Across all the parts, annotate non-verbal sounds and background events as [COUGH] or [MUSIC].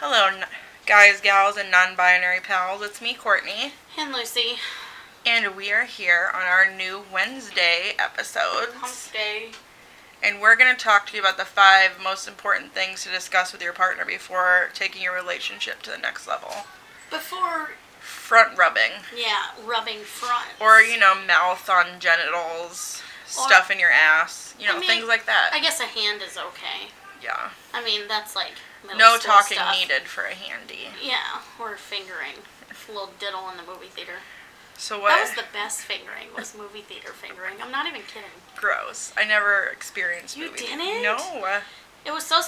Hello, guys, gals, and non binary pals. It's me, Courtney, And Lucy, and we are here on our new Wednesday episodes. hump day. And we're going to talk to you about the five most important things to discuss with your partner before taking your relationship to the next level. Before, Front rubbing, yeah, rubbing front. or, you know, mouth on genitals, Or- stuff in your ass, you know, I mean, things like that. I guess a hand is okay. yeah. I mean, that's like middle No school talking stuff. needed for a handy. Yeah, or fingering. A little diddle in the movie theater. So what? That was the best fingering. Was movie theater fingering. I'm not even kidding. gross. I never experienced You movie. didn't? No. It was so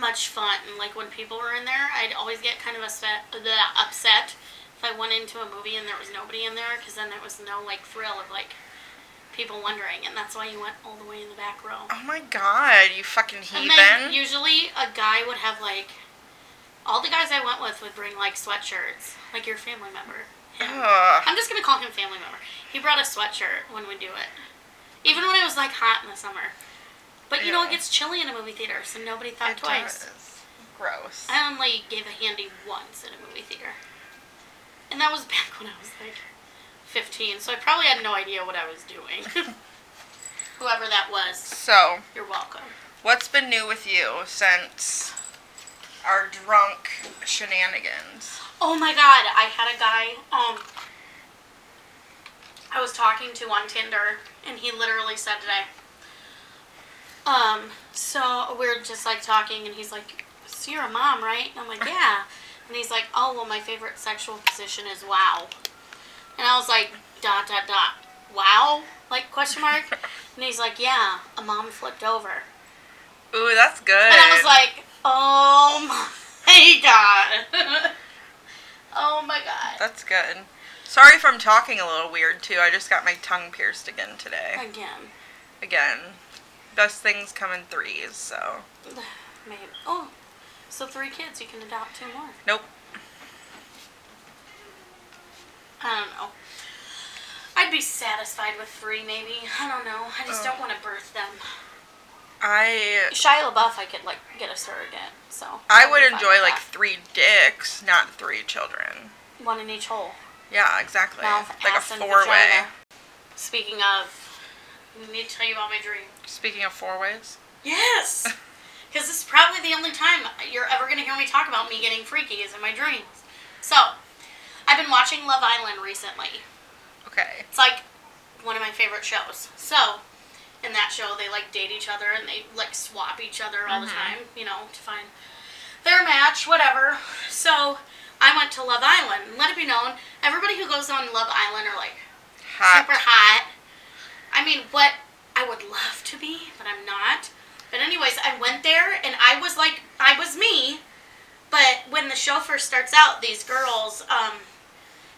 much fun. Like when people were in there, I'd always get kind of upset, bleh, upset if I went into a movie and there was nobody in there, because then there was no like thrill of like people wondering, and that's why you went all the way in the back row. Oh my god, you fucking And heathen. then usually a guy would have like all the guys I went with would bring like sweatshirts, like your family member. I'm just gonna call him family member. He brought a sweatshirt when we do it, even when it was like hot in the summer. But you know it gets chilly in a movie theater, so nobody thought It twice. does. Gross. I only gave a handy once in a movie theater, and that was [LAUGHS] back when I was like 15, so I probably had no idea what I was doing. [LAUGHS] Whoever that was, So, you're welcome. what's been new with you since our drunk shenanigans? Oh my god, I had a guy, um, I was talking to on Tinder, and he literally said today, um, so we are just like talking, and he's like, so you're a mom, right? And I'm like, [LAUGHS] yeah. And he's like, oh, well, my favorite sexual position is wow. And I was like, dot, dot, dot, wow? Like, question mark? And he's like, yeah, a mom flipped over. Ooh, that's good. And I was like, oh my [LAUGHS] god. oh my god. that's good. Sorry if I'm talking a little weird too. I just got my tongue pierced again today. Again. Again. Best things come in threes, so. [SIGHS] Maybe. Oh, so three kids, you can adopt two more. Nope. I don't know. I'd be satisfied with three, maybe. I don't know. I just Oh. don't want to birth them. I Shia LaBeouf, I could like get a surrogate. So I would enjoy like that. three dicks, not three children. one in each hole. Yeah, exactly. Mouth, like a ass, and four way. Speaking of, I need to tell you about my dream. Speaking of four ways. Yes! [LAUGHS] Because this is probably the only time you're ever going to hear me talk about me getting freaky is in my dreams. So, I've been watching Love Island recently. Okay. It's like one of my favorite shows. So, in that show, they like date each other and they like swap each other all the Mhm. time, you know, to find their match, whatever. So, I went to Love Island. And let it be known, everybody who goes on Love Island are like Hot. super hot. I mean, what I would love to be, but I'm not. But anyways, I went there and I was like, I was me. But when the show first starts out, these girls um,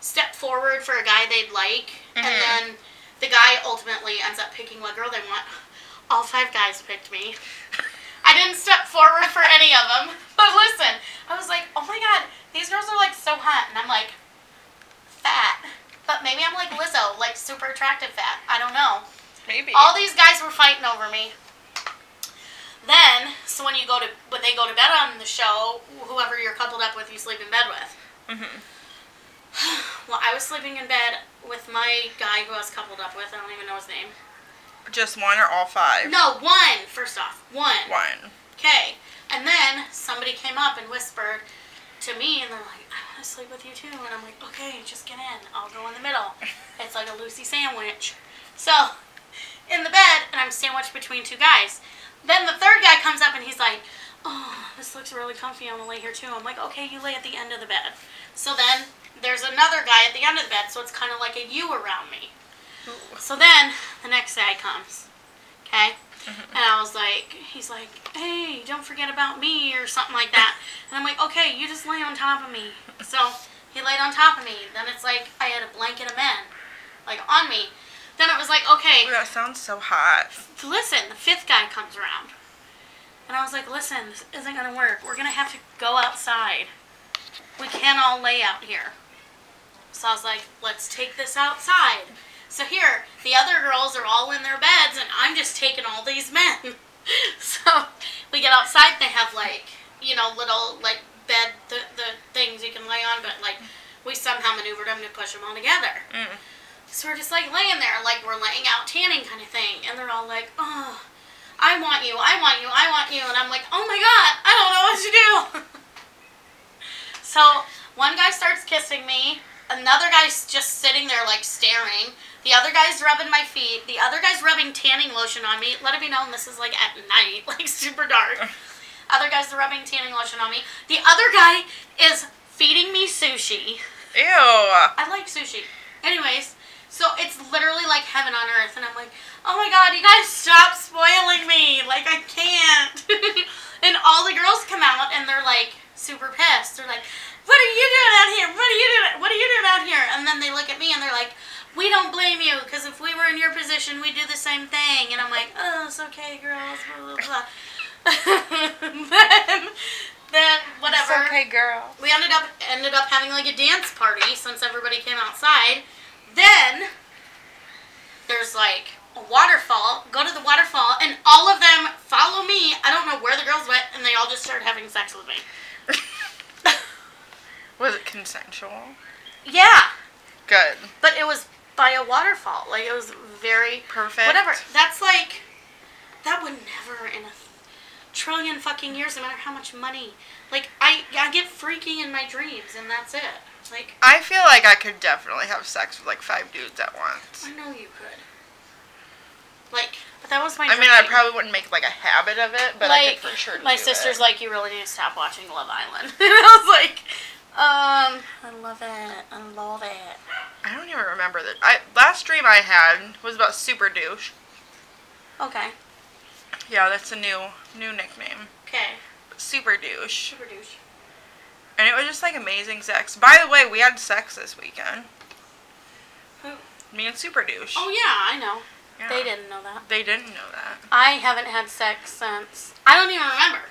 step forward for a guy they'd like, and Mhm. then the guy ultimately ends up picking what girl they want. All five guys picked me. I didn't step forward for any of them. But listen, I was like, oh my god, these girls are like so hot, and I'm like fat. But maybe I'm like Lizzo, like super attractive fat. I don't know. Maybe. All these guys were fighting over me. Then, so when you go to when they go to bed on the show, whoever you're coupled up with, you sleep in bed with. hmm [SIGHS] Well, I was sleeping in bed with my guy who I was coupled up with. I don't even know his name. Just one or all five? No, one. First off, one. One. Okay. And then somebody came up and whispered to me, and they're like, "I want to sleep with you too." And I'm like, "Okay, just get in. I'll go in the middle." [LAUGHS] It's like a Lucy sandwich. So, in the bed, and I'm sandwiched between two guys. Then the third guy comes up and he's like, "Oh, this looks really comfy. I'm gonna lay here too." I'm like, "Okay, you lay at the end of the bed." So then there's another guy at the end of the bed, so it's kind of like a U around me. So then the next guy comes. Okay? Mm-hmm. And I was like, he's like, hey, don't forget about me or something like that. [LAUGHS] And I'm like, okay, you just lay on top of me. So he laid on top of me. Then it's like I had a blanket of men, like on me. Then it was like, okay, Ooh, that sounds so hot. listen, the fifth guy comes around. And I was like, listen, this isn't going to work. We're going to have to go outside. We can't all lay out here. So I was like, let's take this outside. So here, the other girls are all in their beds, and I'm just taking all these men. [LAUGHS] so we get outside, they have like, you know, little like bed, the, the things you can lay on, but like we somehow maneuvered them to push them all together. Mm. So we're just like laying there, like we're laying out tanning kind of thing, and they're all like, "Oh, I want you, I want you, I want you," and I'm like, "Oh my god, I don't know what to do." [LAUGHS] so one guy starts kissing me, another guy's just sitting there like staring. The other guy's rubbing my feet. The other guy's rubbing tanning lotion on me. Let it be known this is like at night, [LAUGHS] like super dark. Other guys are rubbing tanning lotion on me. The other guy is feeding me sushi. Ew. I like sushi. Anyways, so it's literally like heaven on earth, and I'm like, oh my god, you guys stop spoiling me! Like I can't. [LAUGHS] and all the girls come out and they're like super pissed. They're like, what are you doing out here? What are you doing? What are you doing out here? And then they look at me and they're like, we don't blame you because if we were in your position, we'd do the same thing. And I'm like, oh, it's okay, girls. Blah blah blah. [LAUGHS] then, then whatever It's okay, girl. we ended up ended up having like a dance party since everybody came outside. Then there's like a waterfall. Go to the waterfall, and all of them follow me. I don't know where the girls went, and they all just started having sex with me. [LAUGHS] Was it consensual? Yeah, Good. but it was by a waterfall. Like it was very Perfect. whatever. That's like that would never in a trillion fucking years, no matter how much money. Like I I get freaky in my dreams, and that's it. Like I feel like I could definitely have sex with like five dudes at once. I know you could. Like, but that was my. I mean, I probably wouldn't make like a habit of it, but I like could for sure. my sister's it. like, you really need to stop watching Love Island. [LAUGHS] and I was like, um, I love it. I love it. I don't even remember that. I last dream I had was about super douche. Okay. Yeah, that's a new new nickname. Okay. Super douche. Super douche. And it was just like amazing sex. By the way, we had sex this weekend. Who? Me and Super douche. Oh yeah, I know. Yeah. They didn't know that. They didn't know that. I haven't had sex since I don't even remember.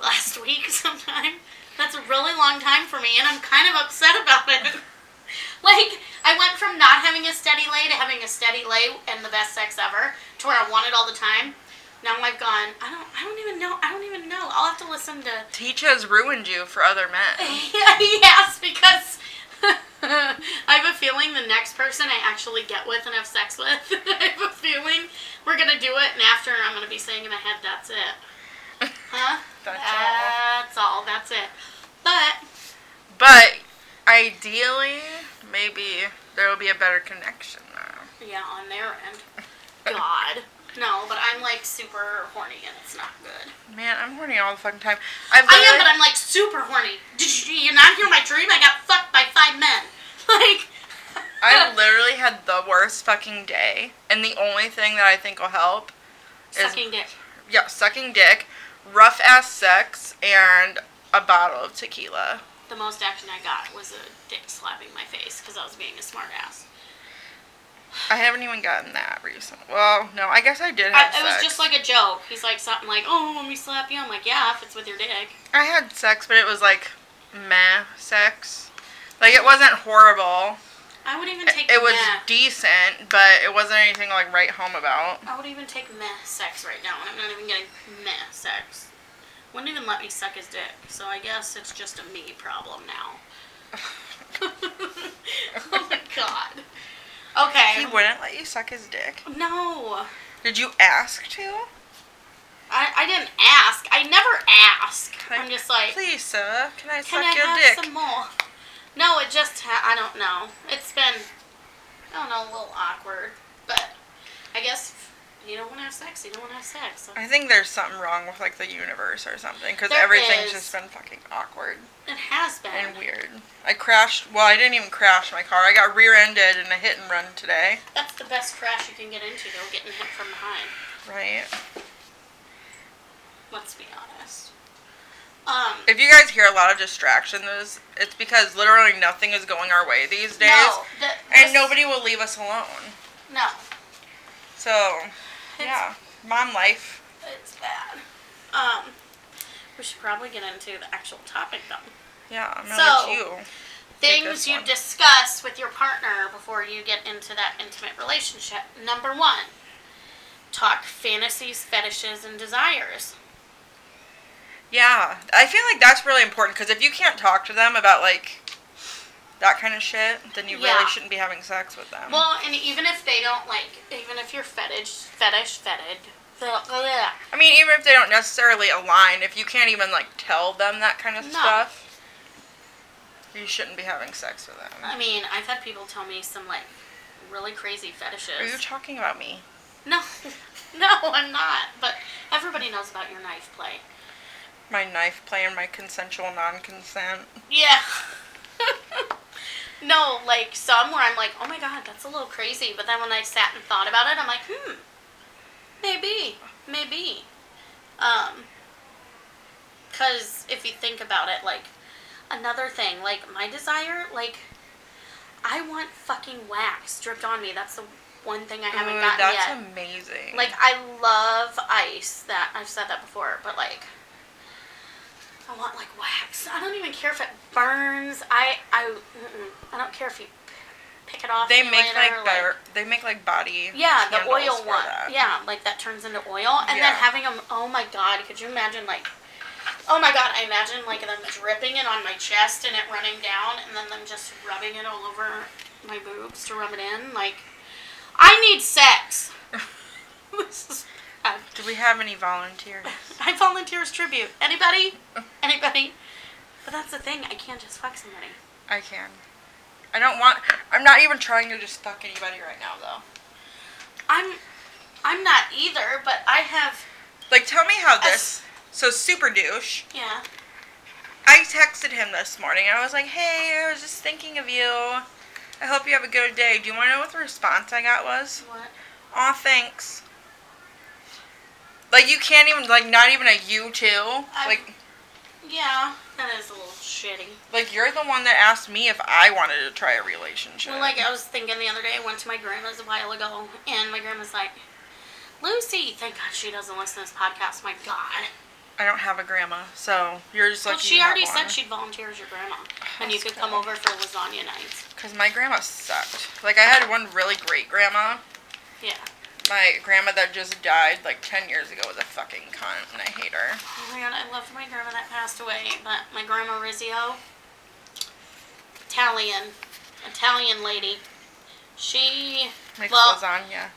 Last [LAUGHS] week sometime. That's a really long time for me and I'm kind of upset about it. [LAUGHS] like I went from not having a steady lay to having a steady lay and the best sex ever to where I want it all the time. Now I've gone, I don't I don't even know I don't even know. I'll have to listen to Teach has ruined you for other men. [LAUGHS] yes, because [LAUGHS] I have a feeling the next person I actually get with and have sex with, I have a feeling we're gonna do it, and after I'm gonna be saying in my head, "That's it." Huh? That's all. That's all. That's it. But But ideally, maybe there will be a better connection there. yeah, on their end, God, no. But I'm like super horny, and it's not good. Man, I'm horny all the fucking time. I've I am, but I'm like super horny. Did you, you not hear my dream? I got fucked by five men. [LAUGHS] Like. I [LAUGHS] literally had the worst fucking day, and the only thing that I think will help is Sucking dick. yeah, sucking dick, rough ass sex, and a bottle of tequila. The most action I got was a dick slapping my face because I was being a smart ass. I haven't even gotten that recently. Well, no, I guess I did I, have it was just like a joke. He's like something like, "Oh, let me slap you." I'm like, "Yeah, if it's with your dick." I had sex, but it was like meh sex. Like it wasn't horrible. I would even take it was decent, but it wasn't anything like right home about. I would even take meh sex right now, and I'm not even getting meh sex. Wouldn't even let me suck his dick, so I guess it's just a me problem now. [LAUGHS] oh my god. Okay. He wouldn't let you suck his dick. no. Did you ask to? I, I didn't ask. I never ask. Like, I'm just like, Please, sir, can I Can suck I your have dick? some more? No, it just ha- I don't know. It's been I don't know a little awkward, but I guess if you don't want to have sex. You don't want to have sex. So I think there's something wrong with like the universe or something because There everything's is. just been fucking awkward it has been. and weird. I crashed. Well, I didn't even crash my car. I got rear-ended in a hit and run today. That's the best crash you can get into, though, getting hit from behind. Right. Let's be honest. Um, If you guys hear a lot of distractions, it's because literally nothing is going our way these days, no, the, and nobody will leave us alone. No, So, It's- yeah, mom life. it's bad. Um, we should probably get into the actual topic though. Yeah, I'm So, you. Things you discuss with your partner before you get into that intimate relationship. Number one, talk fantasies, fetishes, and desires. Yeah, I feel like that's really important because if you can't talk to them about like that kind of shit, then you Yeah. really shouldn't be having sex with them. Well, and even if they don't like, even if you're fetish, fetish, fetid, the, oh, I mean, even if they don't necessarily align, if you can't even like tell them that kind of No. stuff, you shouldn't be having sex with them. I mean, I've had people tell me some like really crazy fetishes. Are you talking about me? no, [LAUGHS] no, I'm not. But everybody knows about your knife play. My knife play and my consensual non-consent. Yeah. [LAUGHS] no, like some where I'm like, oh my god, that's a little crazy. But then when I sat and thought about it, I'm like, hmm, maybe, maybe. Um, because if you think about it, like another thing, like my desire, like I want fucking wax dripped on me. That's the one thing I haven't Ooh, gotten that's yet. amazing. Like I love ice. That I've said that before, but like I want like wax. I don't even care if it burns. I I. I don't care if you pick it off. they make later, like better. They make like body. Yeah, the oil one. that. Yeah, like that turns into oil, and Yeah. then having them. Oh my god! Could you imagine like? Oh my god! I imagine like them dripping it on my chest and it running down, and then them just rubbing it all over my boobs to rub it in. Like, I need sex. [LAUGHS] this is Do we have any volunteers? [LAUGHS] I volunteer as tribute. Anybody? Anybody? But that's the thing. I can't just fuck somebody. I can. I don't want. I'm not even trying to just fuck anybody right now, though. I'm. I'm not either, but I have. Like, tell me how this. So, super douche. Yeah. I texted him this morning. I was like, "Hey, I was just thinking of you. I hope you have a good day. Do you want to know what the response I got was? What? Aw, thanks. Like, you can't even like, not even a you too. Like, Yeah, that is a little shitty. like you're the one that asked me if I wanted to try a relationship. Well, like I was thinking the other day, I went to my grandma's a while ago, and my grandma's like, Lucy, thank God she doesn't listen to this podcast. My God. I don't have a grandma, so you're just like. Well, she already said she'd volunteer as your grandma, [SIGHS] and you could come over for lasagna nights. Because my grandma sucked. Like, I had one really great grandma. Yeah. My grandma that just died like 10 years ago was a fucking cunt, and I hate her. Oh my God, I loved my grandma that passed away, but my grandma Rizzio, Italian, Italian lady. She Makes Well- lasagna.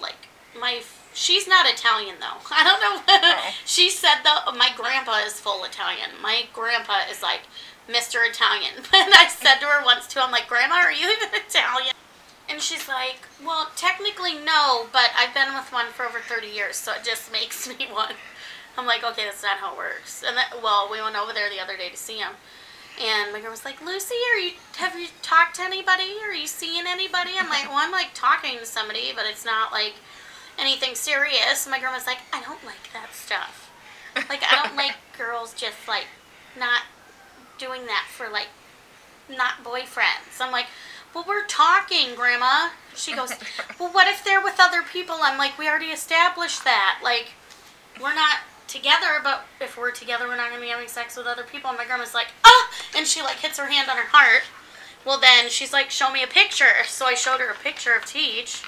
Like my she's not Italian though. [LAUGHS] I don't know. [LAUGHS] Oh. she said though my grandpa is full Italian. My grandpa is like Mr. Italian. [LAUGHS] And I said to her once too, I'm like, Grandma, are you even Italian? And she's like, Well, technically no, but I've been with one for over thirty years, so it just [LAUGHS] makes me one. I'm like, okay, that's not how it works. And that, well, we went over there the other day to see him, and my girl was like, Lucy, are you have you talked to anybody? Are you seeing anybody? I'm like, well, I'm like talking to somebody, but it's not like anything serious. And my was like, I don't like that stuff. Like, I don't like [LAUGHS] girls just like not doing that for like not boyfriends. I'm like, well, we're talking, Grandma. She goes, [LAUGHS] well, what if they're with other people? I'm like, we already established that. Like, we're not together, but if we're together, we're not going to be having sex with other people. And my grandma's like, ah! And she, like, hits her hand on her heart. Well, then she's like, show me a picture. So I showed her a picture of Teach.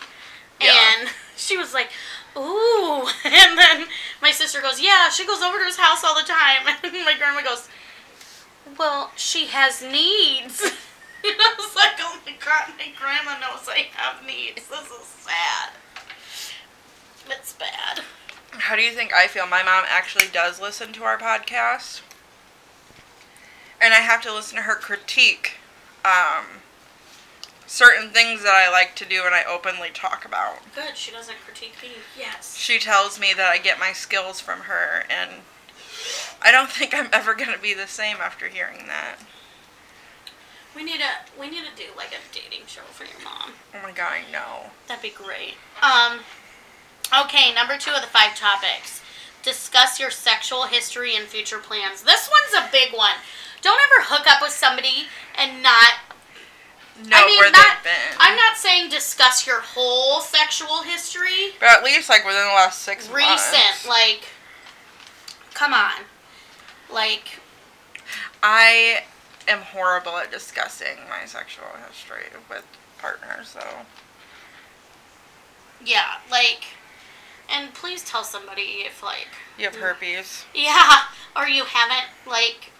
Yeah. And [LAUGHS] she was like, ooh. [LAUGHS] And then my sister goes, yeah, she goes over to his house all the time. And my grandma goes, well, she has needs. And [LAUGHS] I was like, oh my god, my grandma knows I have needs. This is sad. It's bad. How do you think I feel? My mom actually does listen to our podcast. And I have to listen to her critique um, certain things that I like to do and I openly talk about. Good, she doesn't critique me. Yes. She tells me that I get my skills from her, and I don't [LAUGHS] think I'm ever going to be the same after hearing that. We need a we need to do like a dating show for your mom. Oh my god, I know. That'd be great. Um Okay, number two of the five topics. Discuss your sexual history and future plans. This one's a big one. Don't ever hook up with somebody and not Know I mean, where not- they've been. I'm not saying discuss your whole sexual history. But at least, like, within the last six Recent, months. like come on. Like I am horrible at discussing my sexual history with partners, so. Yeah, like, and please tell somebody if like, You have herpes. yeah, or you haven't like.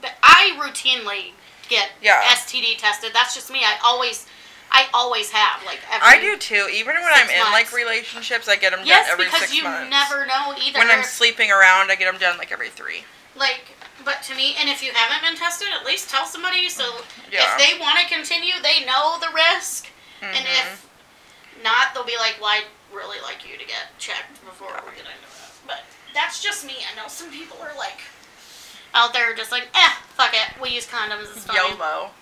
But I routinely get Yeah. STD tested. That's just me. I always, I always have like every. I do too. Even when I'm in like relationships, I get them Yes, done every because six you months. never know either. When I'm sleeping around, I get them done like every three. like, but to me, and if you haven't been tested, at least tell somebody. So Yeah. if they want to continue, they know the risk, and Mhm. if not, they'll be like, "Well, I'd really like you to get checked before we get into that." But that's just me. I know some people are like out there just like, "Eh, fuck it, we use condoms. It's fine." YOLO.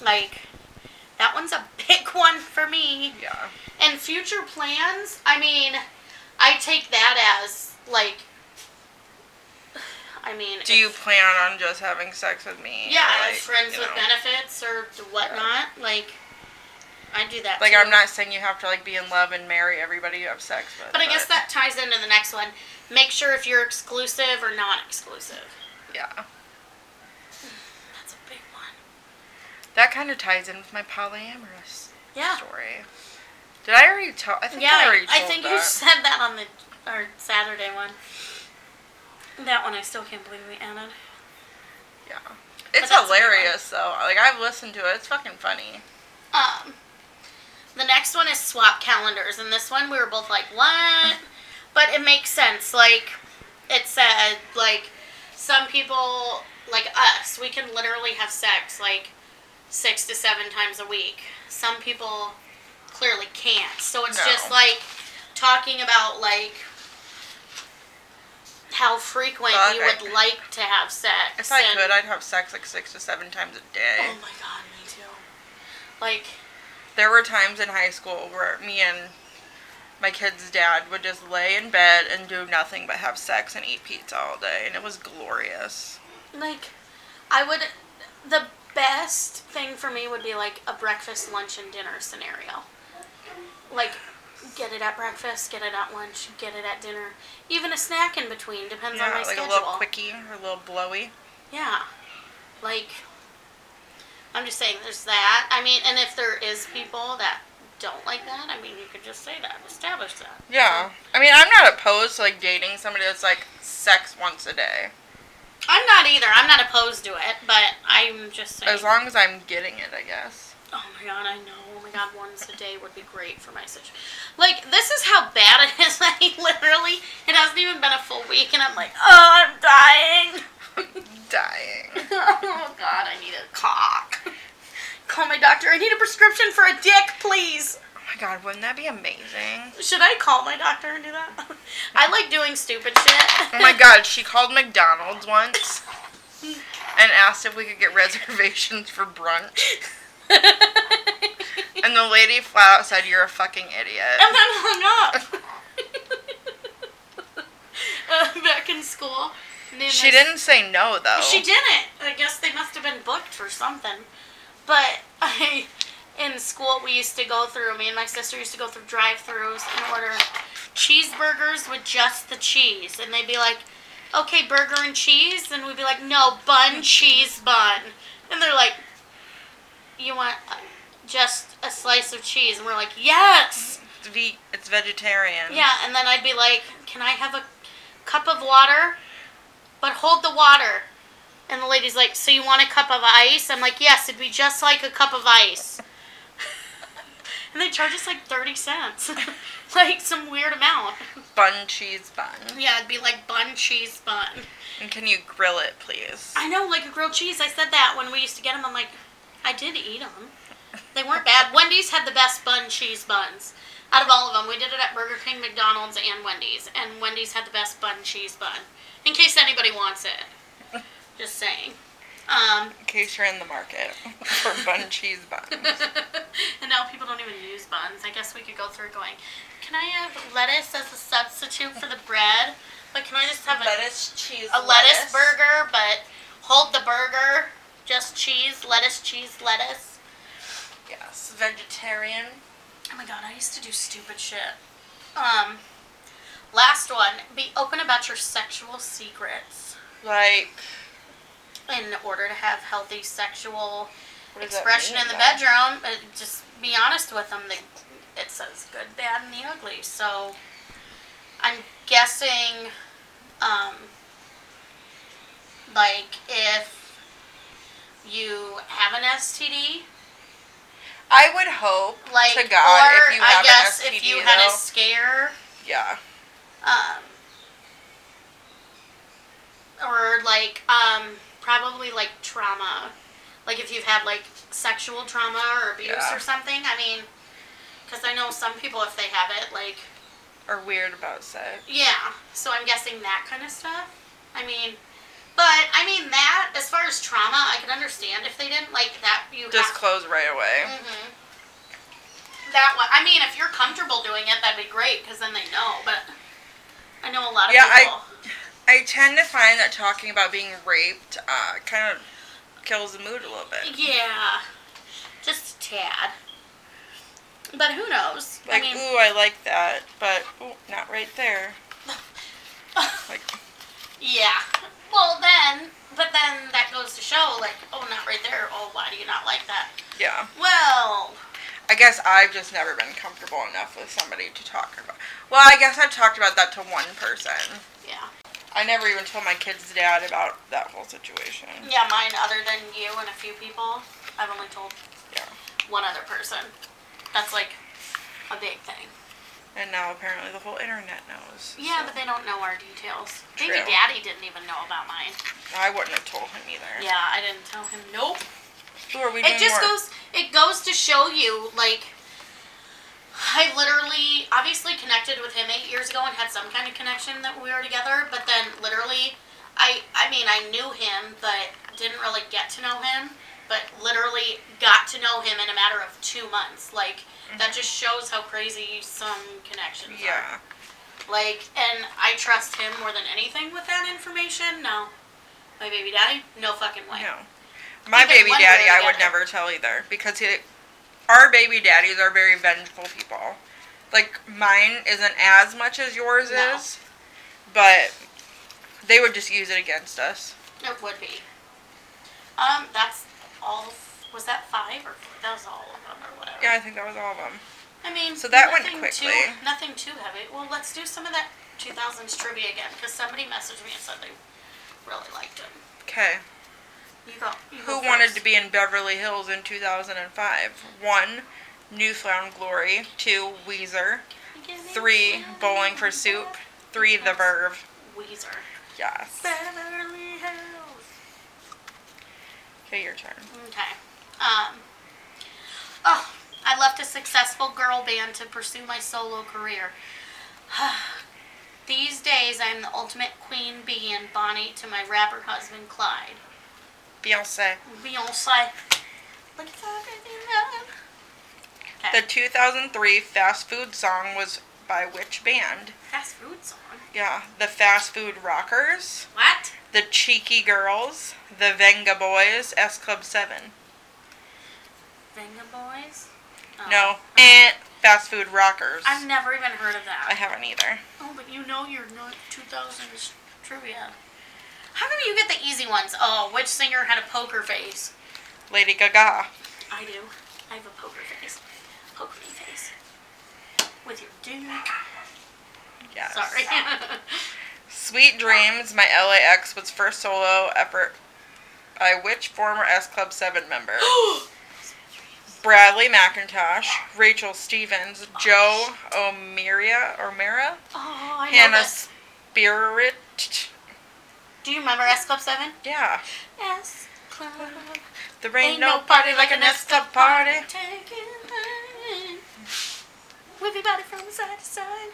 Like that one's a [LAUGHS] big one for me. Yeah. And future plans, I mean, I take that as like I mean, Do you plan on just having sex with me? yeah, like, friends you with know? benefits or whatnot, like I do that. Like too. I'm not saying you have to like be in love and marry everybody you have sex with. But I guess that ties into the next one. Make sure if you're exclusive or non-exclusive. yeah, That's a big one. that kind of ties in with my polyamorous Yeah. story. Did I already tell? I think Yeah, I already told I think that. you said that on the our Saturday one. That one I still can't believe we added. Yeah, it's that's hilarious though. Like I've listened to it. It's fucking funny. Um, the next one is swap calendars, and this one we were both like, "What?" [LAUGHS] But it makes sense. Like, it said like some people like us, we can literally have sex like six to seven times a week. Some people clearly can't. So it's No. just like talking about like how frequent Fuck, you I- would like to have sex. If I and- could, I'd have sex like six to seven times a day. Oh my god, me too. Like, There were times in high school where me and my kid's dad would just lay in bed and do nothing but have sex and eat pizza all day, and it was glorious. like, I would. The best thing for me would be like a breakfast, lunch, and dinner scenario. Like, get it at breakfast, get it at lunch, get it at dinner. Even a snack in between depends on Yeah, my like schedule. a little quickie or a little blowy. Yeah. Like, I'm just saying there's that. I mean, and if there is people that don't like that, I mean, you could just say that, establish that. Yeah. I mean, I'm not opposed to like dating somebody that's like sex once a day. I'm not either. I'm not opposed to it, but I'm just saying. As long as I'm getting it, I guess. Oh my god, I know. God, once a day would be great for my situation. Like, this is how bad it is. [LAUGHS] Like, literally, it hasn't even been a full week, and I'm like, oh, I'm dying. [LAUGHS] Dying. [LAUGHS] oh god, I need a cock. Call my doctor. I need a prescription for a dick, please. Oh my god, wouldn't that be amazing? Should I call my doctor and do that? I like doing stupid shit. Oh my god, she called McDonald's once and asked if we could get reservations for brunch. And the lady flat out said, You're a fucking idiot. and then hung up. [LAUGHS] uh, back in school. She my didn't say no, though. She didn't. I guess they must have been booked for something. But I, in school, we used to go through. Me and my sister used to go through drive-throughs and order cheeseburgers with just the cheese, and they'd be like, "Okay, burger and cheese," and we'd be like, "No, bun, cheese, bun," and they're like, "You want uh, just a slice of cheese?" And we're like, "Yes." It's, ve- it's vegetarian. Yeah, and then I'd be like, "Can I have a cup of water?" But hold the water. And the lady's like, "So you want a cup of ice?" I'm like, "Yes, it'd be just like a cup of ice." [LAUGHS] and they charge us like 30 cents. [LAUGHS] like some weird amount. Bun cheese bun. Yeah, it'd be like bun cheese bun. And can you grill it, please? I know, like a grilled cheese. I said that when we used to get them. I'm like, I did eat them. They weren't bad. Wendy's had the best bun cheese buns. Out of all of them, we did it at Burger King, McDonald's, and Wendy's. And Wendy's had the best bun cheese bun. In case anybody wants it. Just saying. Um, In case you're in the market [LAUGHS] for bun [LAUGHS] cheese buns. and now people don't even use buns. I guess we could go through going, can I have lettuce as a substitute for the bread? But can I just have a, cheese, a lettuce burger, but hold the burger, just cheese, lettuce, cheese, lettuce? Yes, vegetarian. Oh my god, I used to do stupid shit. Um, last one, be open about your sexual secrets Like, in order to have healthy sexual what does that expression in the bedroom. Uh, just be honest with them. They, it says good, bad, and the ugly. So I'm guessing um, like if you have an STD, I would hope like to God or if you I have guess an STD if you had a though. scare, yeah. um, or like um probably like trauma, like if you've had like sexual trauma or abuse Yeah. or something. I mean, because I know some people if they have it, like Or weird about sex. yeah. So I'm guessing that kind of stuff. I mean. But I mean that as far as trauma, I can understand if they didn't like that. You have Disclose right away. hmm That one. I mean, if you're comfortable doing it, that'd be great because then they know. But I know a lot of Yeah, I- I tend to find that talking about being raped uh, kind of kills the mood a little bit. yeah, just a tad. But who knows? Like, I mean, ooh, I like that, but ooh, not right there. [LAUGHS] Like, yeah. Well, then, but then that goes to show, like, oh, not right there. Oh, why do you not like that? yeah. Well, I guess I've just never been comfortable enough with somebody to talk about. Well, I guess I've talked about that to one person. yeah. I never even told my kid's dad about that whole situation. Yeah, mine, other than you and a few people, I've only told Yeah. one other person. That's like a big thing. And now apparently the whole internet knows. Yeah, so but they don't know our details. True. daddy didn't even know about mine. I wouldn't have told him either. Yeah, I didn't tell him. Nope. Who are we It just more? goes. It goes to show you, like, I literally, obviously connected with him eight years ago and had some kind of connection that we were together. But then, literally, I, I mean, I knew him, but didn't really get to know him. But literally got to know him in a matter of two months. Like, that just shows how crazy some connections are. Yeah. Like, and I trust him more than anything with that information. No. My baby daddy? No fucking way. No. My Even baby daddy, I would never tell either because he, our baby daddies are very vengeful people. Like mine isn't as much as yours No. is, but they would just use it against us. It would be. Um, that's all. Was that five or that was all of them or whatever? Yeah, I think that was all of them. I mean, So that went nothing quickly. Too, nothing too heavy. Well, let's do some of that 2000s trivia again because somebody messaged me and said they really liked it. Okay. You go. You Who go wanted first. to be in Beverly Hills in 2005? One, New Found Glory. Two, Weezer. Three, Bowling for Soup. Three, The Verve. Weezer. Yes. Beverly Hills. Okay, your turn. Okay. Um. Oh, I left a successful girl band to pursue my solo career. [SIGHS] These days, I'm the ultimate queen bee and Bonnie to my rapper husband Clyde. Beyonce. Beyonce. Look at that. The 2003 fast food song was by which band? Fast food song. Yeah, the Fast Food Rockers, What? The Cheeky Girls, the Vengaboys, S Club 7. Vengaboys? Oh. No, eh, Fast Food Rockers. I've never even heard of that. I haven't either. Oh, but you know your 2000s trivia. How come you get the easy ones? Oh, which singer had a poker face? Lady Gaga. I do. I have a poker face. Poker face. With your dude. Yes. Sorry. [LAUGHS] Sweet Dreams, my LA Ex was first solo effort by which former S Club 7 member? [GASPS] Bradley McIntosh, Rachel Stevens, oh, Jo O'Meara, O'Meara, oh, I know Hannah. Spearritt. Do you remember S Club 7? Yeah. S Club. There ain't, no party like an S Club party. Everybody from side to side.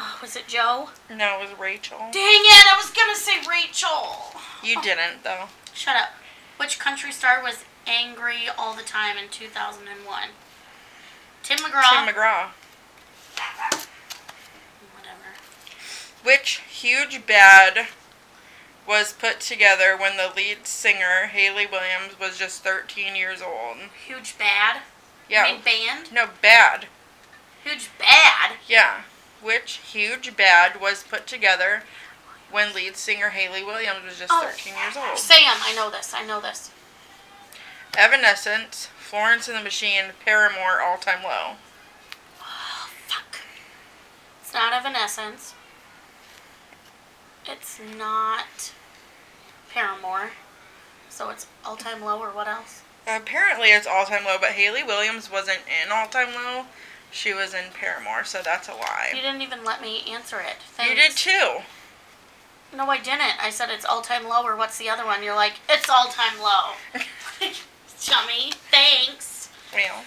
Oh, was it Jo? No, it was Rachel. Dang it, I was gonna say Rachel. You didn't, though. Shut up. Which country star was angry all the time in 2001? Tim McGraw. Tim McGraw. Whatever. Which huge bad was put together when the lead singer, Hayley Williams, was just 13 years old? Huge bad. Yeah. I mean band. No, bad. Huge bad. Yeah. Which huge bad was put together when lead singer Hayley Williams was just Oh. 13 years old? Sam, I know this. I know this. Evanescence, Florence and the Machine, Paramore, All Time Low. Oh, fuck. It's not Evanescence. It's not. Paramore. So it's all time low or what else? Apparently it's all time low, but Hayley Williams wasn't in all time low. She was in Paramore, so that's a lie. You didn't even let me answer it. Thanks. You did too. No, I didn't. I said it's all time low or what's the other one? You're like, it's all time low. [LAUGHS] Chummy, thanks. Well,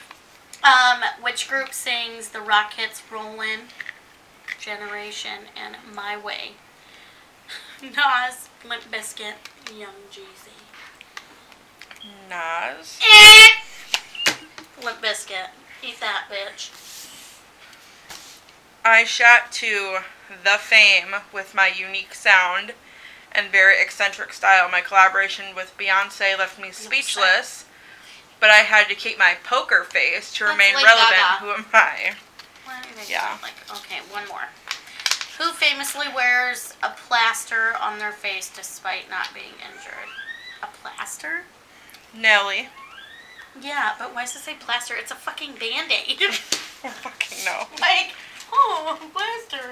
Um, which group sings the Rock Hits Rollin', Generation, and My Way? [LAUGHS] Nas, Limp Bizkit, Young Jeezy. Nas. Limp Bizkit. Eat that, bitch. I shot to the fame with my unique sound and very eccentric style. My collaboration with Beyonce left me speechless, but I had to keep my poker face to That's remain Lady relevant. Gaga. Who am I? Yeah. Like, okay, one more. Who famously wears a plaster on their face despite not being injured? A plaster? Nelly. Yeah, but why does it say plaster? It's a fucking band-aid. [LAUGHS] I fucking know. [LAUGHS] like, oh, plaster.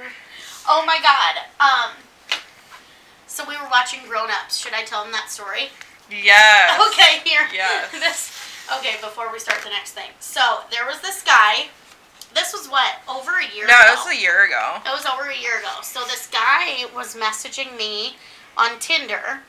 Oh my god. Um. So we were watching Grown Ups. Should I tell them that story? Yes. [LAUGHS] Okay, here. Yes. [LAUGHS] This. Okay, before we start the next thing. So there was this guy. This was what over a year No, ago. it was a year ago. It was over a year ago. So this guy was messaging me on Tinder.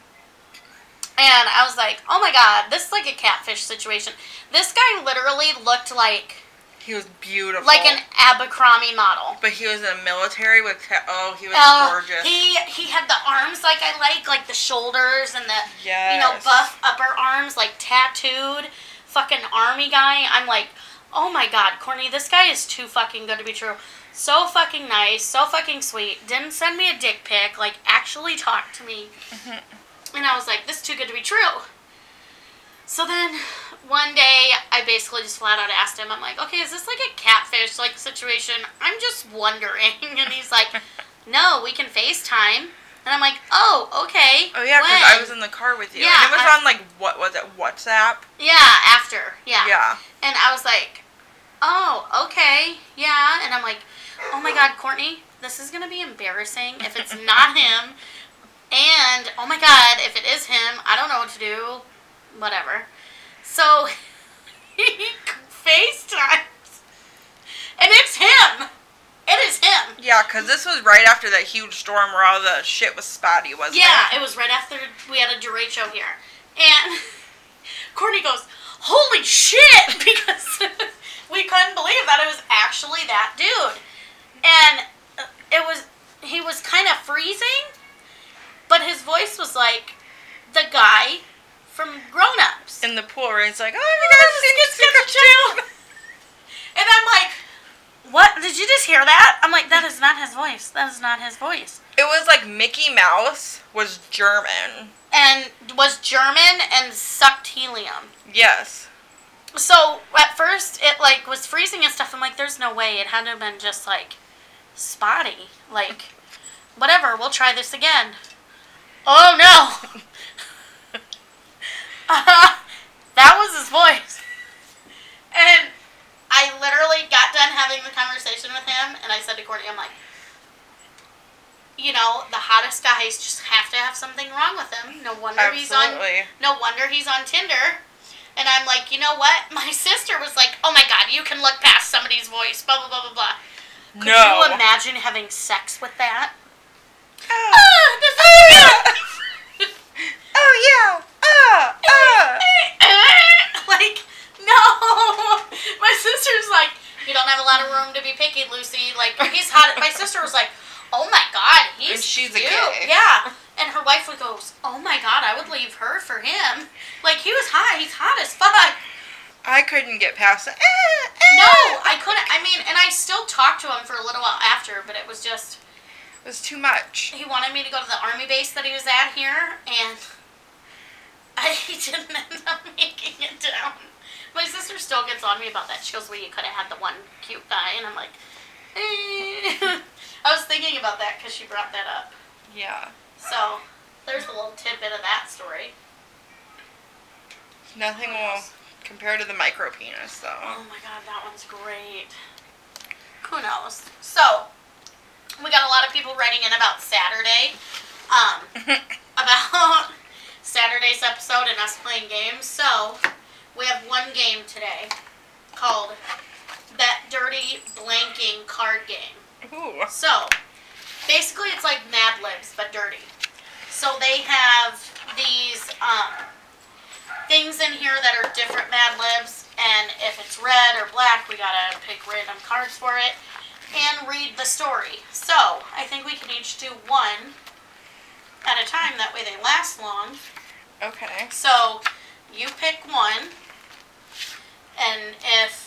And I was like, oh my god, this is like a catfish situation. This guy literally looked like He was beautiful. like an Abercrombie model. But he was in the military with. Oh, he was Oh, gorgeous. he he had the arms like I like, like the shoulders and the yes. you know buff upper arms, like tattooed, fucking army guy. I'm like, oh my god, Courtney, this guy is too fucking good to be true. So fucking nice, so fucking sweet. Didn't send me a dick pic, like actually talked to me. Mhm. And I was like, this is too good to be true. So then one day I basically just flat out asked him, I'm like, okay, is this like a catfish like situation? I'm just wondering. [LAUGHS] And he's like, no, we can FaceTime. And I'm like, oh, okay. Oh yeah, because I was in the car with you. Yeah, and it was I- on like what was it? WhatsApp. Yeah, after. Yeah. Yeah. And I was like, oh, okay. Yeah. And I'm like, oh my God, Courtney, this is going to be embarrassing if it's not him. [LAUGHS] And oh my God, if it is him, I don't know what to do. Whatever. So [LAUGHS] he FaceTimes. And it's him. It is him. Yeah, because this was right after that huge storm where all the shit was spotty, wasn't Yeah, it? Yeah, it was right after we had a derecho here. And [LAUGHS] Courtney goes, Holy shit! [LAUGHS] Because we couldn't believe that it was actually that dude. And uh, it was, he was kind of freezing, but his voice was like the guy from Grown Ups. In the pool where he's like, oh, you guys seen It's Stick got of the tube. And I'm like, what? Did you just hear that? I'm like, that is not his voice. That is not his voice. It was like Mickey Mouse was German. And was German and sucked helium. Yes. So at first it like was freezing and stuff. I'm like, there's no way. It had to have been just like spotty. Like, whatever. We'll try this again. Oh no. [LAUGHS] [LAUGHS] that was his voice. And I literally got done having the conversation with him, and I said to Courtney, I'm like, you know, the hottest guys just have to have something wrong with them. No wonder he's on no wonder he's on Tinder. And I'm like, you know what? [LAUGHS] My sister was like, oh my god, you can look past somebody's voice, blah, blah, blah, blah, blah. Could no. you imagine having sex with that? Oh. Ah, this is [LAUGHS] oh yeah. Ah. [LAUGHS] Ah. like, no. My sister's like, you don't have a lot of room to be picky, Lucy. Like, he's hot. My sister was like, oh my god, he's And she's a cute. gay. Yeah. And her wife would goes, oh my god, I would leave her for him. Like, he was hot. He's hot as fuck. I couldn't get past it. Ah, No, ah. I couldn't. I mean, and I still talked to him for a little while after, but it was just It was too much. he wanted me to go to the army base that he was at here, and I [LAUGHS] didn't end up making it down. My sister still gets on me about that. She goes, "Well, you could have had the one cute guy," and I'm like, eh. [LAUGHS] I was thinking about that because she brought that up. Yeah. So there's a little tidbit of that story. Nothing will compare to the micro penis though. Oh my god, that one's great. Who knows? So, we got a lot of people writing in about Saturday. Um, [LAUGHS] about Saturday's episode and us playing games. So we have one game today called That Dirty Blanking Card Game. Ooh. So basically, it's like Mad Libs but dirty. So they have these um, things in here that are different Mad Libs, and if it's red or black, we gotta pick random cards for it and read the story. So I think we can each do one at a time. That way they last long. Okay. So you pick one, and if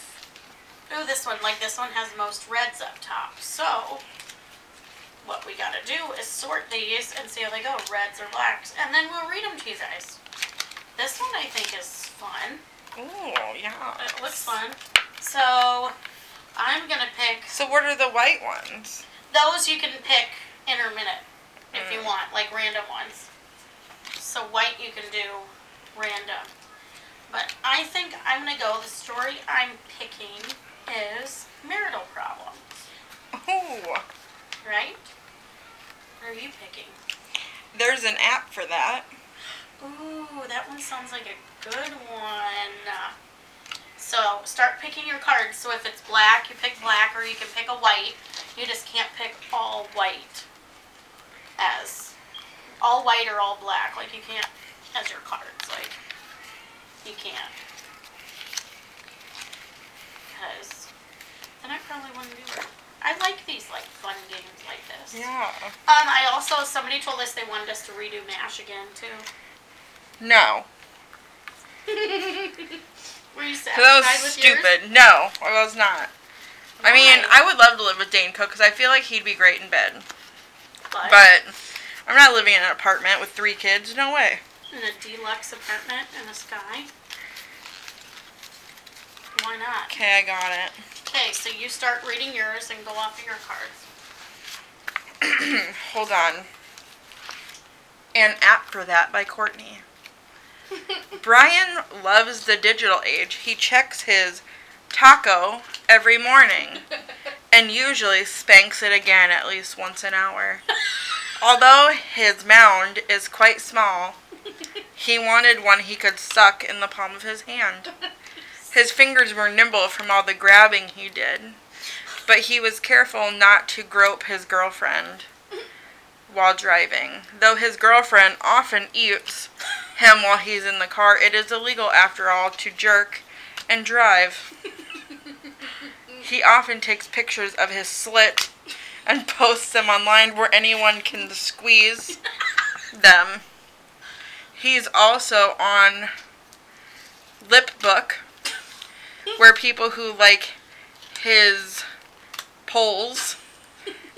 oh this one like this one has the most reds up top. So what we gotta do is sort these and see how they go, reds or blacks, and then we'll read them to you guys. This one I think is fun. Ooh, yeah. It looks fun. So I'm gonna pick So what are the white ones? those you can pick intermittent if you Mm. want, like random ones. So white you can do random. But I think I'm gonna go. The story I'm picking is marital problems, Ooh. right? What are you picking? There's an app for that. Ooh, that one sounds like a good one. So start picking your cards. So if it's black, you pick black, or you can pick a white. You just can't pick all white all white or all black. Like you can't as your cards. Like you can't. Because then I probably wouldn't do it. I like these like fun games like this. Yeah. Um, I also somebody told us they wanted us to redo Mash again too. No. [LAUGHS] Were you satisfied That was with yours? stupid. No, I was not. I mean, I would love to live with Dane Cook because I feel like he'd be great in bed. But, But I'm not living in an apartment with three kids. No way. in a deluxe apartment in the sky. Why not? Okay, I got it. Okay, so you start reading yours and go off of your cards. [CLEARS THROAT] Hold on. An app for that by Courtney. [LAUGHS] Brian loves the digital age. He checks his taco every morning [LAUGHS] and usually spanks it again at least once an hour. [LAUGHS] Although his mound is quite small, he wanted one he could suck in the palm of his hand. His fingers were nimble from all the grabbing he did, but he was careful not to grope his girlfriend while driving. Though his girlfriend often eats him while he's in the car, it is illegal after all to jerk and drive. He often takes pictures of his slit and posts them online where anyone can squeeze them. He's also on Lipbook, where people who like his polls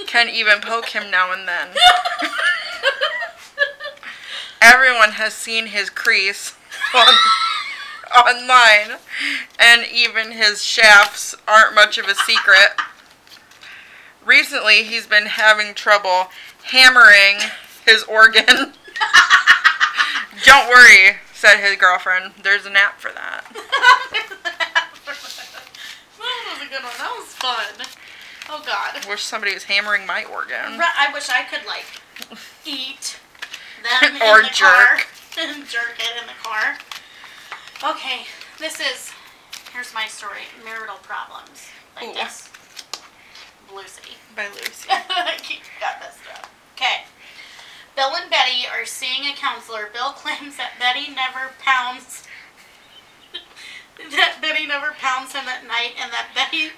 can even poke him now and then. Everyone has seen his crease on, online, and even his shafts aren't much of a secret. Recently, he's been having trouble hammering his organ. [LAUGHS] Don't worry, said his girlfriend. There's an app for that. [LAUGHS] that was a good one. That was fun. Oh God. Wish somebody was hammering my organ. I wish I could like eat them in [LAUGHS] Or the jerk. car and jerk it in the car. Okay, this is here's my story: marital problems like Ooh. this. Lucy. By Lucy. [LAUGHS] Got messed up. Okay. Bill and Betty are seeing a counselor. Bill claims that Betty never pounds [LAUGHS] that Betty never pounds him at night and that Betty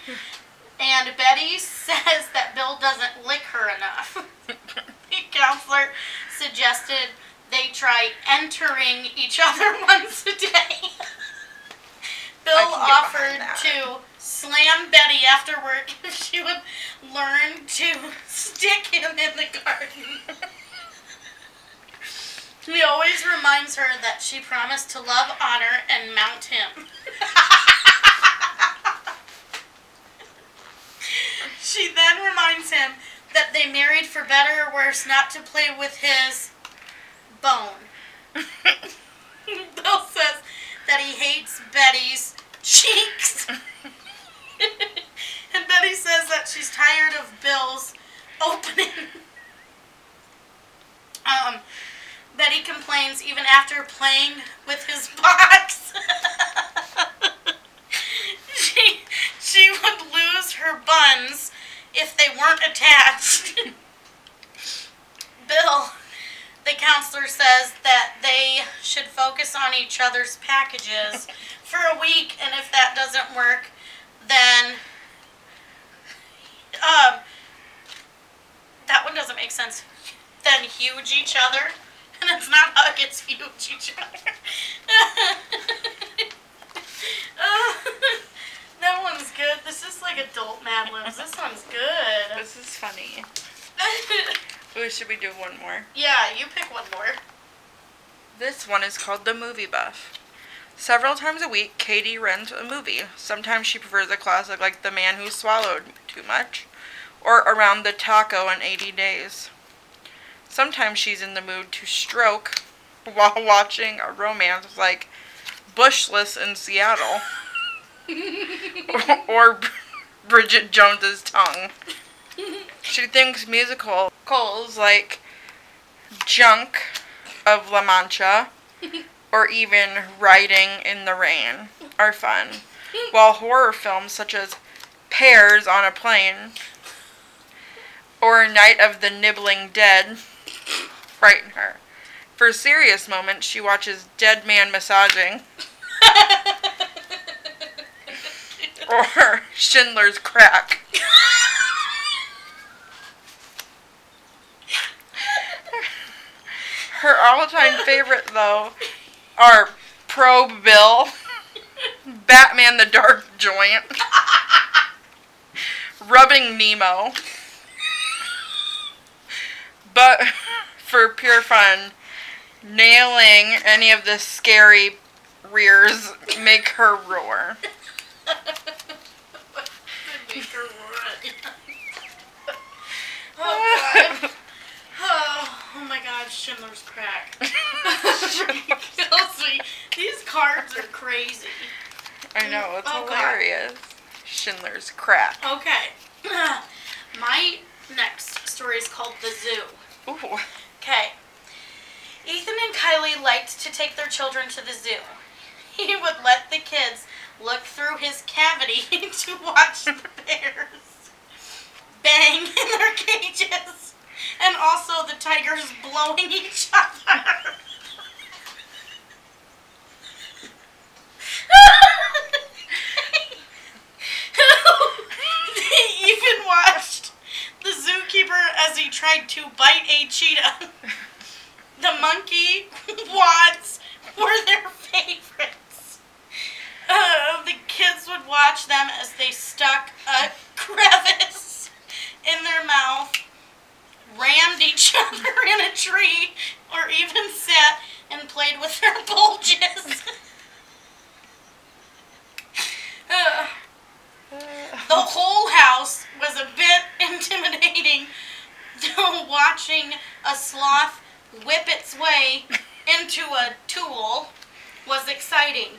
and Betty says that Bill doesn't lick her enough. [LAUGHS] the counselor suggested they try entering each other once a day. Bill I can get offered to slam Betty after work if she would learn to stick him in the garden. [LAUGHS] he always reminds her that she promised to love, honor, and mount him. [LAUGHS] she then reminds him that they married for better or worse, not to play with his bone. [LAUGHS] Bill says that he hates Betty's cheeks. Says that she's tired of Bill's opening. Um, Betty complains even after playing with his box. [LAUGHS] she she would lose her buns if they weren't attached. [LAUGHS] Bill, the counselor says that they should focus on each other's packages for a week, and if that doesn't work, then um, that one doesn't make sense. Then huge each other, [LAUGHS] and it's not hug, it's huge each other. [LAUGHS] Uh, [LAUGHS] that one's good. This is like adult Mad Libs. This one's good. This is funny. Ooh, should we do one more? yeah, you pick one more. This one is called The Movie Buff. Several times a week, Katie rents a movie. Sometimes she prefers a classic like The Man Who Swallowed Too Much or Around the Taco in 80 Days. Sometimes she's in the mood to stroke [LAUGHS] while watching a romance like Bushless in Seattle [LAUGHS] or Bridget Jones's Tongue. She thinks musicals like Junk of La Mancha or even Riding in the Rain are fun, [LAUGHS] while horror films such as Pears on a Plane or Night of the Nibbling Dead frighten her. For serious moments, she watches Dead Man Massaging or Schindler's Crack. Her all-time favorite, though, are Probe Bill, Batman the Dark Joint, Rubbing Nemo. But [LAUGHS] for pure fun, nailing any of the scary rears make her roar. [LAUGHS] [LAUGHS] oh, God. Oh, oh my God, Schindler's Crack. Kelsey, these cards are crazy. I know, it's Oh, God. hilarious. Schindler's Crack. Okay. [CLEARS THROAT] My next story is called The Zoo. Ooh. Okay. Ethan and Kylie liked to take their children to the zoo. [LAUGHS] He would let the kids look through his cavity [LAUGHS] to watch the bears bang in their cages and also the tigers [LAUGHS] blowing each other. they even watched the zookeeper as he tried to bite a cheetah. The monkey wads were their favorites. Uh, the kids would watch them as they stuck a crevice in their mouth, rammed each other in a tree, or even sat and played with their bulges. Uh, the whole house was a bit intimidating, though watching a sloth whip its way into a tool was exciting.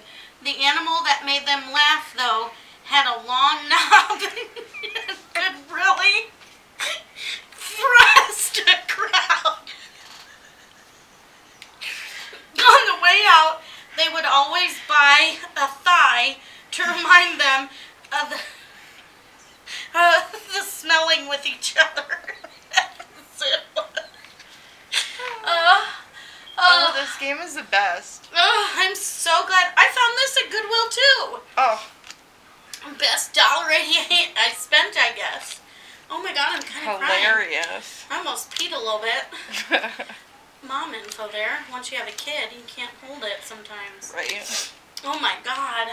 The animal that made them laugh, though, had a long knob and could really thrust a crowd. On the way out, they would always buy a thigh to remind them of the, uh, the smelling with each other. That's it. Uh, Oh, uh, this game is the best. oh, I'm so glad. I found this at Goodwill too. Oh, Best dollar I, I spent, I guess. Oh my god, I'm kind of crying. hilarious. I almost peed a little bit. Mom info there. Once you have a kid, you can't hold it sometimes. right. Oh my god.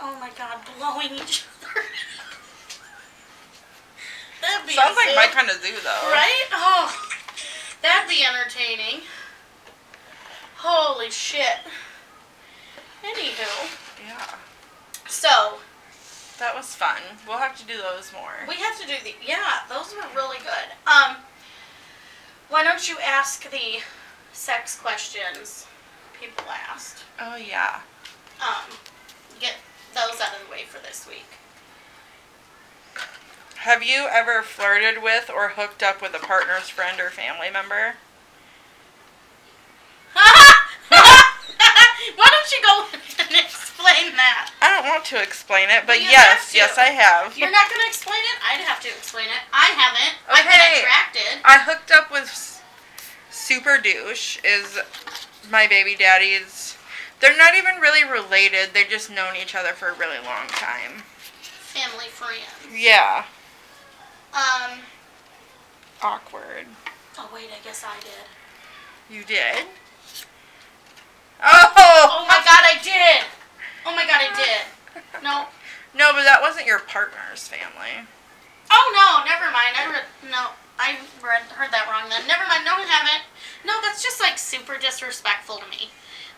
Oh my god, blowing each other. [LAUGHS] That'd be Sounds like my kind of zoo, though. Right? Oh, that'd be entertaining. Holy shit. Anywho, Yeah. so That was fun. We'll have to do those more. we have to do the yeah, those were really good. Um, why don't you ask the sex questions people asked? Oh, yeah. Um, get those out of the way for this week. Have you ever flirted with or hooked up with a partner's friend or family member? [LAUGHS] Why don't you go and explain that? I don't want to explain it, but well, yes, yes, I have. You're not going to explain it? I'd have to explain it. I haven't. Okay. I've been attracted. I hooked up with Super Douche, is my baby daddy's they're not even really related. They've just known each other for a really long time. Family friends. Yeah. Um. Awkward. Oh wait, I guess I did. You did? Oh! Oh my god, I did. Oh my god, I did. [LAUGHS] No. No, but that wasn't your partner's family. Oh no, never mind. I read no. I read heard that wrong then. Never mind. No, I haven't. No, that's just like super disrespectful to me.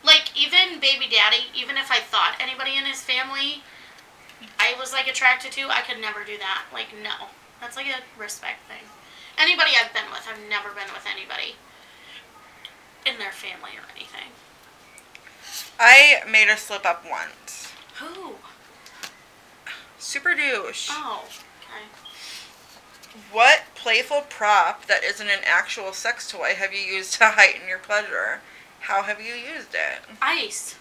Like even baby daddy, even if I thought anybody in his family I was like attracted to, I could never do that. Like no. That's like a respect thing. Anybody I've been with, I've never been with anybody in their family or anything. I made a slip up once. Who? Super douche. Oh, okay. What playful prop that isn't an actual sex toy have you used to heighten your pleasure? How have you used it? Ice.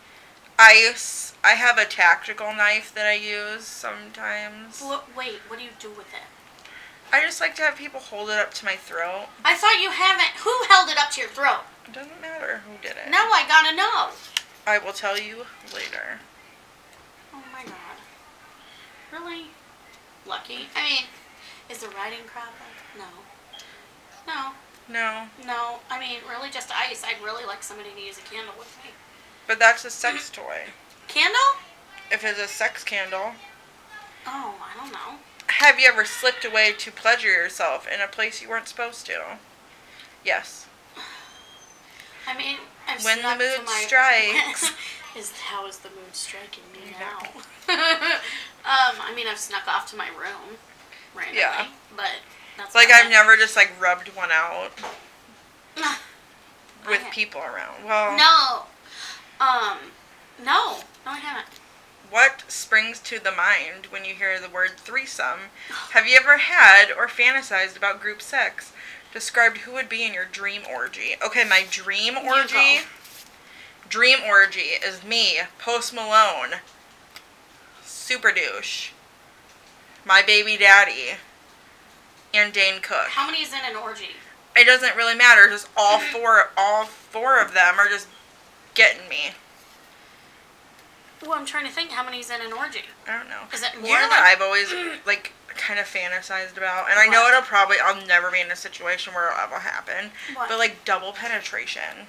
Ice. I have a tactical knife that I use sometimes. What, wait, what do you do with it? I just like to have people hold it up to my throat. I thought you haven't. Who held it up to your throat? It doesn't matter who did it. Now I gotta know. I will tell you later. Oh my god. Really? Lucky? I mean, is the writing proper? No. No. No, No. I mean, really just ice. I'd really like somebody to use a candle with me. but that's a sex [CLEARS THROAT] toy. Candle? If it's a sex candle, Oh, I don't know. have you ever slipped away to pleasure yourself in a place you weren't supposed to? Yes. I mean, I've When the mood my... strikes. [LAUGHS] is how is the mood striking me now? [LAUGHS] um, I mean, I've snuck off to my room randomly, Yeah. but that's Like I've never just like rubbed one out [SIGHS] with I- people around. Well, No. Um, no. No, I haven't. what springs to the mind when you hear the word threesome? [SIGHS] Have you ever had or fantasized about group sex? Described who would be in your dream orgy. Okay, my dream orgy. Dream orgy is me, Post Malone, Super Douche, my baby daddy, and Dane Cook. How many is in an orgy? It doesn't really matter. Just all mm. four, all four of them are just getting me. Well, I'm trying to think how many's in an orgy. I don't know. Is it more You know than what I've always [CLEARS THROAT] like kind of fantasized about, and I know it'll probably I'll never be in a situation where it'll ever happen, what? but like double penetration.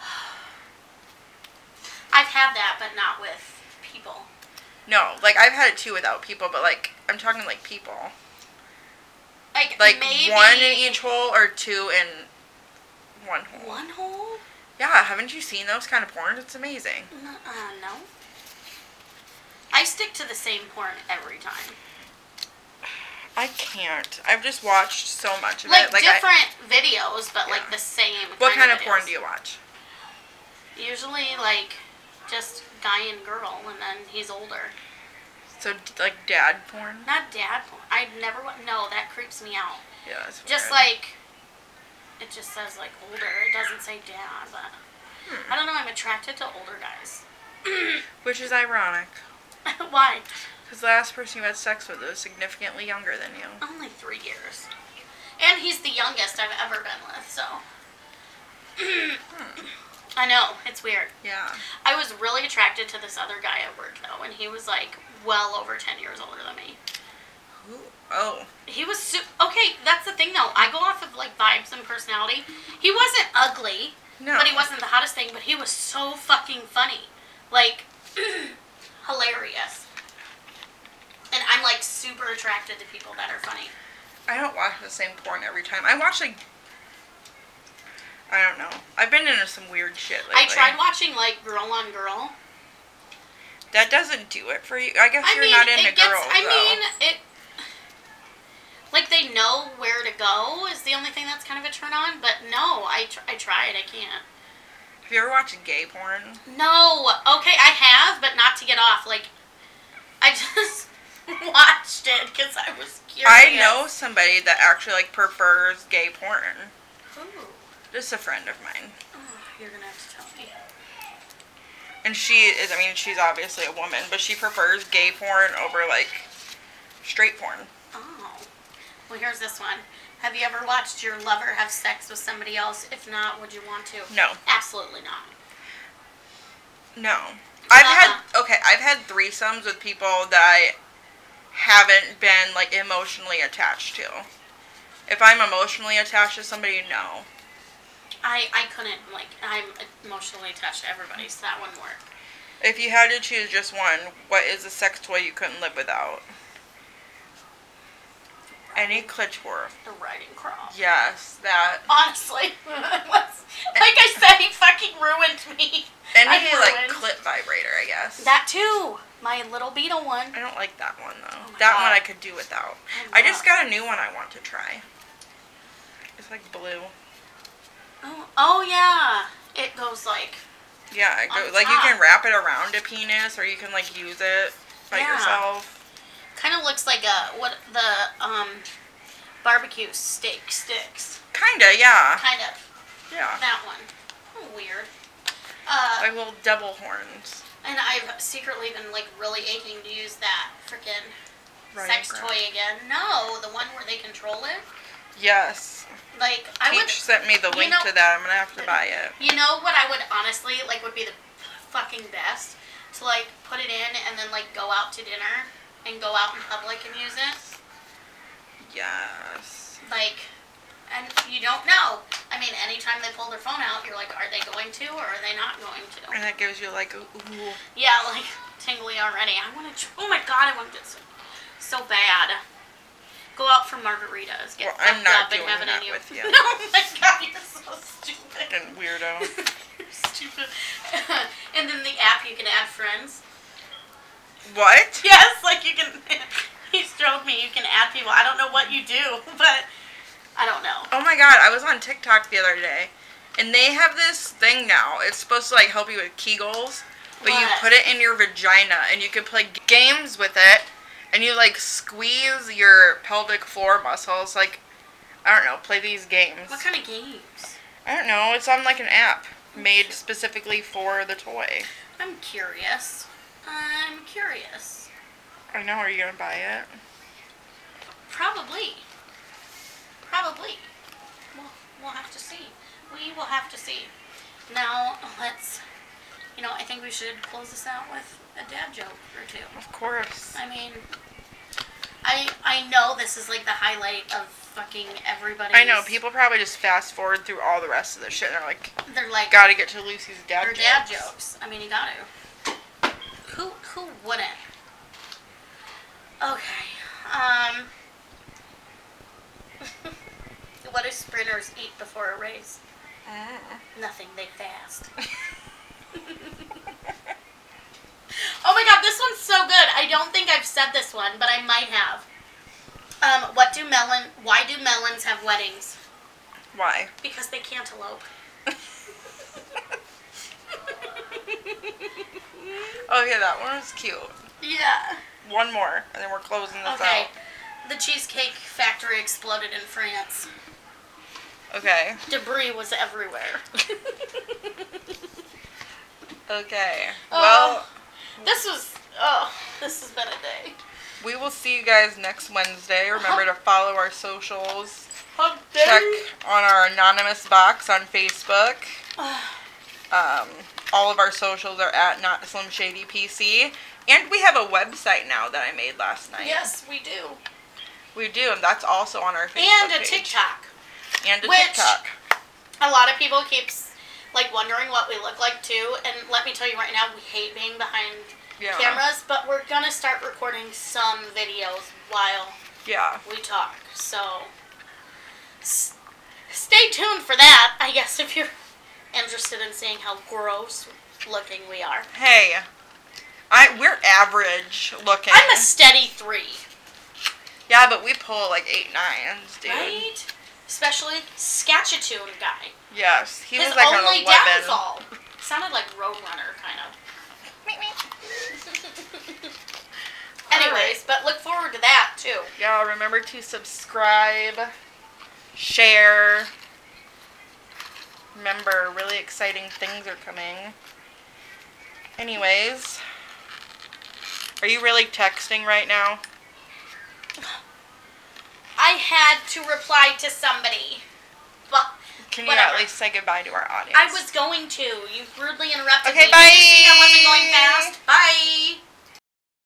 [SIGHS] I've had that, but not with people. No, like I've had it too without people, but like I'm talking like people, Like, like maybe one in each hole or two in one hole. One hole? Yeah, haven't you seen those kind of porns? It's amazing. N- Uh, no. I stick to the same porn every time. I can't. I've just watched so much of Like, it. Like I, different videos, but like the same. what kind of videos. porn do you watch? Usually, like, just guy and girl, and then he's older. So like dad porn? Not dad porn. I never want. No, that creeps me out. Yeah, that's Just like, it just says like older. It doesn't say dad, but Hmm. I don't know. I'm attracted to older guys. [CLEARS THROAT] [LAUGHS] Which is ironic. Why? Because the last person you had sex with was significantly younger than you. Only three years. And he's the youngest I've ever been with, so. [CLEARS THROAT] I know, it's weird. Yeah. I was really attracted to this other guy at work, though, and he was like well over 10 years older than me. Who? Oh. He was su- okay. That's the thing, though. I go off of like vibes and personality. He wasn't ugly, No. but he wasn't the hottest thing. But he was so fucking funny, like [CLEARS THROAT] hilarious. And I'm like super attracted to people that are funny. I don't watch the same porn every time. I watch like. I don't know. I've been into some weird shit lately. I tried watching like Girl on Girl. That doesn't do it for you. I guess I you're mean, not into gets. girls. I though. mean, it. Like they know where to go is the only thing that's kind of a turn on. But no, I tr- I tried. I can't. Have you ever watched gay porn? No. Okay, I have, but not to get off. Like, I [LAUGHS] just watched it because I was curious. I know somebody that actually like prefers gay porn. Ooh. Just a friend of mine. Oh, you're gonna have to tell me. And she is, I mean, she's obviously a woman, but she prefers gay porn over like straight porn. Oh. Well, here's this one. Have you ever watched your lover have sex with somebody else? If not, would you want to? No. Absolutely not. No. I've Uh-uh. had okay, I've had threesomes with people that I haven't been like emotionally attached to. If I'm emotionally attached to somebody, no. I, I couldn't, like, I'm emotionally attached to everybody, so that wouldn't work. If you had to choose just one, what is a sex toy you couldn't live without? Any clitoris. The riding crop. Yes, that. Honestly. [LAUGHS] Like I said, he fucking ruined me. Any I'm like ruined. clit vibrator, I guess. That too. My little beetle one. I don't like that one though. Oh that God. one I could do without. Oh I just got a new one I want to try. It's like blue. Oh, oh yeah. It goes like. Yeah, it On go, like you can wrap it around a penis, or you can like use it by Yeah. yourself. Kind of looks like a what the um barbecue steak sticks. Kinda, yeah, Kind of yeah. that one. Oh, weird. Uh, Like little devil horns. and I've secretly been like really aching to use that freaking sex toy again. No, the one where they control it. Yes. Like I would. Peach sent me the you link know- to that. I'm gonna have to buy it. You know what I would honestly like would be the fucking best to like put it in and then like go out to dinner and go out in public and use it. Yes. Like, and you don't know. I mean, anytime they pull their phone out, you're like, are they going to or are they not going to? And that gives you like, a ooh. Yeah, like [LAUGHS] tingly already. I want to. Oh my god, I want so, so bad. Go out for margaritas. Get Well, I'm not up and doing have it that you. with [LAUGHS] you. oh my god, you're so stupid. Fucking weirdo. [LAUGHS] You're stupid. [LAUGHS] and then the app you can add friends. what? Yes, like you can. He showed me you can add people. I don't know what you do, but I don't know. Oh my god, I was on TikTok the other day, and they have this thing now. It's supposed to like help you with Kegels, but you put it in your vagina, and you can play games with it, and you like squeeze your pelvic floor muscles. Like, I don't know, play these games. What kind of games? I don't know. It's on like an app oh, made specifically for the toy. I'm curious. I'm curious. I know. Are you gonna buy it? Probably. Probably. We'll, we'll have to see. We will have to see. Now, let's. You know, I think we should close this out with a dad joke or two. Of course. I mean, I I know this is like the highlight of fucking everybody. I know. People probably just fast forward through all the rest of the shit. And they're like, They're like gotta get to Lucy's dad Or jokes. dad jokes. I mean, you got to. Who who wouldn't? Okay. Um. [LAUGHS] what do sprinters eat before a race? Mm. Nothing. They fast. [LAUGHS] [LAUGHS] oh my god, this one's so good. I don't think I've said this one, but I might have. Um, what do melon? Why do melons have weddings? Why? Because they can't elope. [LAUGHS] Oh yeah, that one was cute. yeah. One more, and then we're closing this Okay. out. The cheesecake factory exploded in France. Okay. Debris was everywhere. [LAUGHS] Okay. Oh. Well, this was oh, [LAUGHS] this has been a day. we will see you guys next Wednesday. Remember to follow our socials. Hump Check on our anonymous box on Facebook. [SIGHS] Um, all of our socials are at Not Slim Shady PC, and we have a website now that I made last night. Yes, we do. we do, and that's also on our Facebook And a page. TikTok. and a which- TikTok. A lot of people keeps like wondering what we look like too, and let me tell you right now, we hate being behind Yeah. cameras, but we're gonna start recording some videos while Yeah. we talk. So s- stay tuned for that. I guess if you're interested in seeing how gross looking we are. Hey, I we're average looking. I'm a steady three, yeah, but we pull like eight nines, dude. right? Especially Sketchatoon guy. Yes, he His was like only an eleven. downfall sounded like Roadrunner, kind of. [LAUGHS] Anyways, but look forward to that too. Y'all remember to subscribe, share. Remember, really exciting things are coming. Anyways, are you really texting right now? [LAUGHS] I had to reply to somebody. But Can you Whatever. at least say goodbye to our audience? I was going to. You rudely interrupted Okay, me. You see I wasn't going fast? Bye.